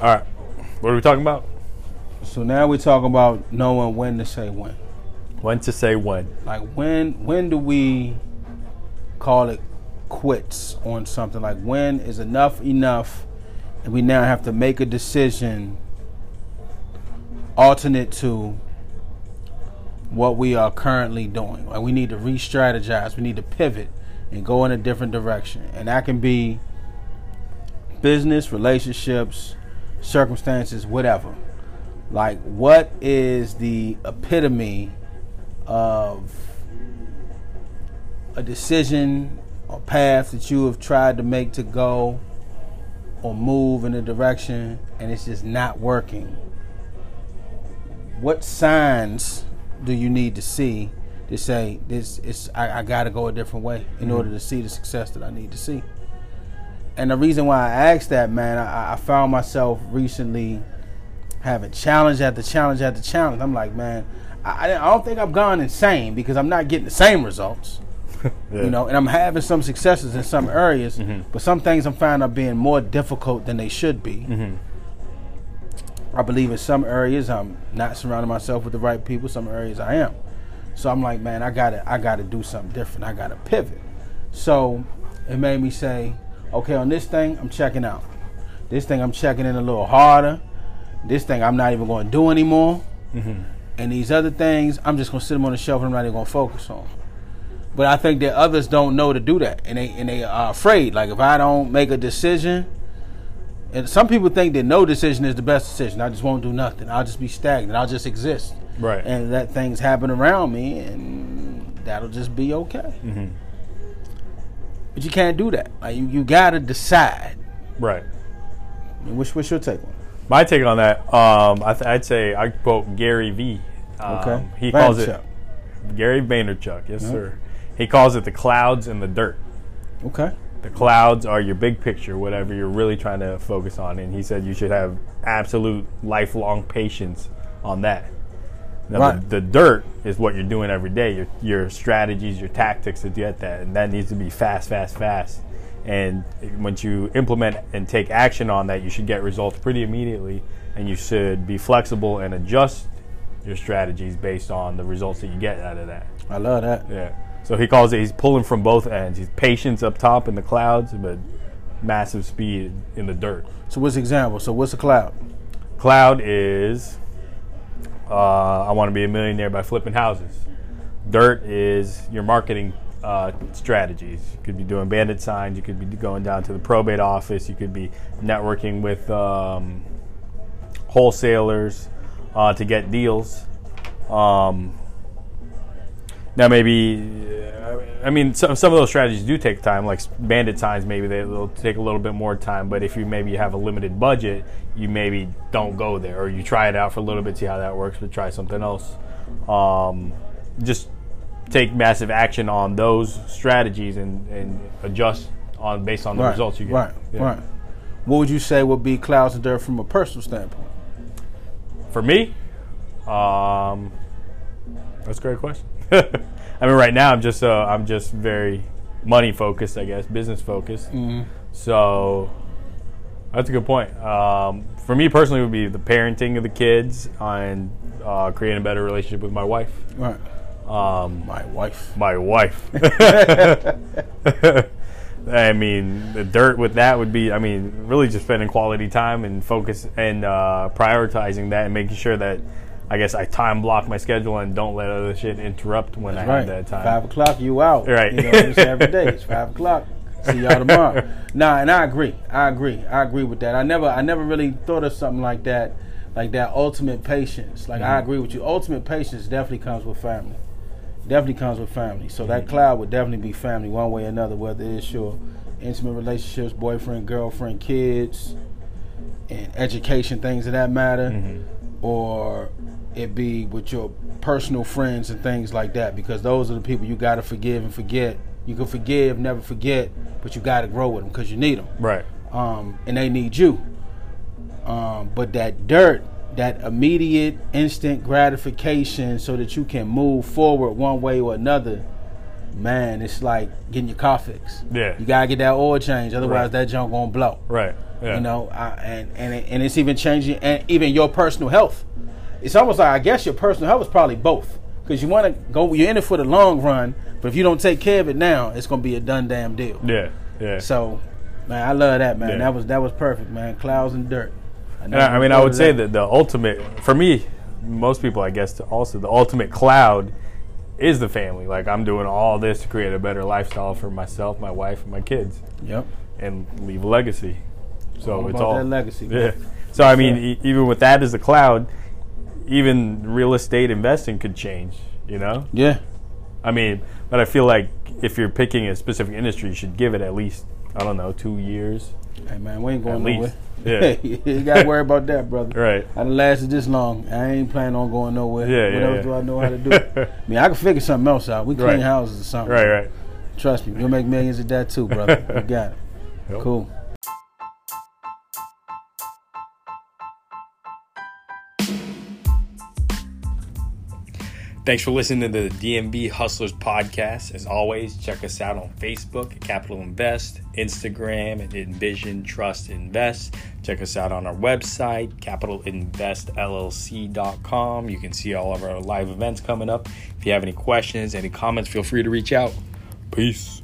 All right. What are we talking about? So now we're talking about knowing when to say when. When to say when. Like when when do we call it quits on something? Like when is enough enough and we now have to make a decision alternate to what we are currently doing. Like we need to re-strategize, we need to pivot and go in a different direction. And that can be business, relationships, circumstances, whatever. Like, what is the epitome of a decision or path that you have tried to make to go or move in a direction and it's just not working? What signs do you need to see to say this is I, I got to go a different way in mm-hmm. order to see the success that I need to see? And the reason why I asked that, man, I, I found myself recently having challenge after challenge after challenge. I'm like, man, I, I don't think I've gone insane because I'm not getting the same results. yeah. You know, and I'm having some successes in some areas, mm-hmm. but some things I'm finding are being more difficult than they should be. Mm-hmm. I believe in some areas I'm not surrounding myself with the right people. Some areas I am. So I'm like, man, I gotta, I gotta do something different. I gotta pivot. So it made me say, okay, on this thing, I'm checking out. This thing, I'm checking in a little harder. This thing, I'm not even going to do anymore. Mm-hmm. And these other things, I'm just going to sit them on the shelf and I'm not even going to focus on. But I think that others don't know to do that, and they and they are afraid. Like if I don't make a decision, and some people think that no decision is the best decision. I just won't do nothing. I'll just be stagnant. I'll just exist. Right. And let things happen around me, and that'll just be okay. Mm-hmm. But you can't do that. Like you, you got to decide. Right. What's, what's your take on it? My take on that, um, I would say I quote Gary V. Um, okay. He calls it Gary Vaynerchuk. Yes, sir. He calls it the clouds and the dirt. Okay. The clouds are your big picture, whatever you're really trying to focus on, and he said you should have absolute lifelong patience on that. Now, right. the, the, dirt is what you're doing every day, your, your strategies, your tactics to get that. And that needs to be fast, fast, fast. And once you implement and take action on that, you should get results pretty immediately. And you should be flexible and adjust your strategies based on the results that you get out of that. I love that. Yeah. So he calls it, he's pulling from both ends. He's patience up top in the clouds, but massive speed in the dirt. So, what's the example? So, what's a cloud? Cloud is uh, I want to be a millionaire by flipping houses. Dirt is your marketing uh, strategies. You could be doing bandit signs. You could be going down to the probate office. You could be networking with um, wholesalers uh, to get deals. Um, now, maybe I mean, some, some of those strategies do take time, like bandit signs. Maybe they'll take a little bit more time. But if you maybe have a limited budget, you maybe don't go there, or you try it out for a little bit, see how that works, but try something else. Um, just take massive action on those strategies and, and adjust on based on the right, results you get. Right, yeah. right. What would you say would be clouds and dirt from a personal standpoint? For me, um, that's a great question. I mean, right now I'm just uh, I'm just very money focused, I guess, business focused. Mm-hmm. So that's a good point. Um, for me personally, would be the parenting of the kids and uh, creating a better relationship with my wife. Right. Um, my wife. My wife. I mean, the dirt with that would be, I mean, really just spending quality time and focus and uh, prioritizing that and making sure that I guess I time block my schedule and don't let other shit interrupt when That's I right. have that time. Five o'clock, you out. Right. You know, it's every day. It's five o'clock. See y'all tomorrow. nah, and I agree. I agree. I agree with that. I never, I never really thought of something like that, like that ultimate patience. Like mm-hmm. I agree with you. Ultimate patience definitely comes with family. Definitely comes with family. So mm-hmm. that cloud would definitely be family, one way or another. Whether it's your intimate relationships, boyfriend, girlfriend, kids, and education, things of that matter, mm-hmm. or it be with your personal friends and things like that because those are the people you got to forgive and forget. You can forgive, never forget, but you got to grow with them because you need them. Right. Um, and they need you. Um, but that dirt, that immediate, instant gratification, so that you can move forward one way or another. Man, it's like getting your car fixed. Yeah. You gotta get that oil change, otherwise right. that junk gonna blow. Right. Yeah. You know, I, and and it, and it's even changing, and even your personal health. It's almost like I guess your personal health is probably both, because you want to go. You're in it for the long run, but if you don't take care of it now, it's gonna be a done damn deal. Yeah, yeah. So, man, I love that man. Yeah. That was that was perfect, man. Clouds and dirt. And I, I mean, I would thought say that the ultimate, for me, most people, I guess, also the ultimate cloud is the family. Like I'm doing all this to create a better lifestyle for myself, my wife, and my kids, Yep. and leave a legacy. So All it's about all that legacy, man. Yeah. So I mean, e- even with that as the cloud, even real estate investing could change. You know, Yeah. I mean, but I feel like if you're picking a specific industry, you should give it at least I don't know two years. Hey man, we ain't going At nowhere. least. Yeah. you got to worry about that, brother. Right. I done lasted this long. I ain't planning on going nowhere. Yeah, what yeah, else yeah. do I know how to do? I mean, I can figure something else out. We clean Right. houses or something. Right. Right. Trust me, you'll make millions at that too, brother. You got it. Yep. Cool. Thanks for listening to the DMB Hustlers podcast. As always, check us out on Facebook Capital Invest, Instagram at Envision Trust Invest. Check us out on our website, capitalinvestllc.com. You can see all of our live events coming up. If you have any questions, any comments, feel free to reach out. Peace.